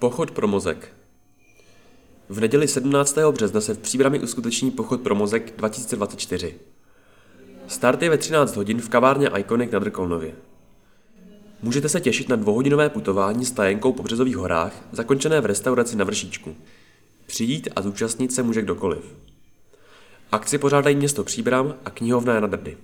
Pochod pro mozek. V neděli 17. března se v Příbrami uskuteční Pochod pro mozek 2024. Start je ve 13 hodin v kavárně Iconic na Drkolnově. Můžete se těšit na dvouhodinové putování s tajenkou po Březových horách, zakončené v restauraci na Vršíčku. Přijít a zúčastnit se může kdokoliv. Akci pořádají město Příbram a knihovna Jana Drdy.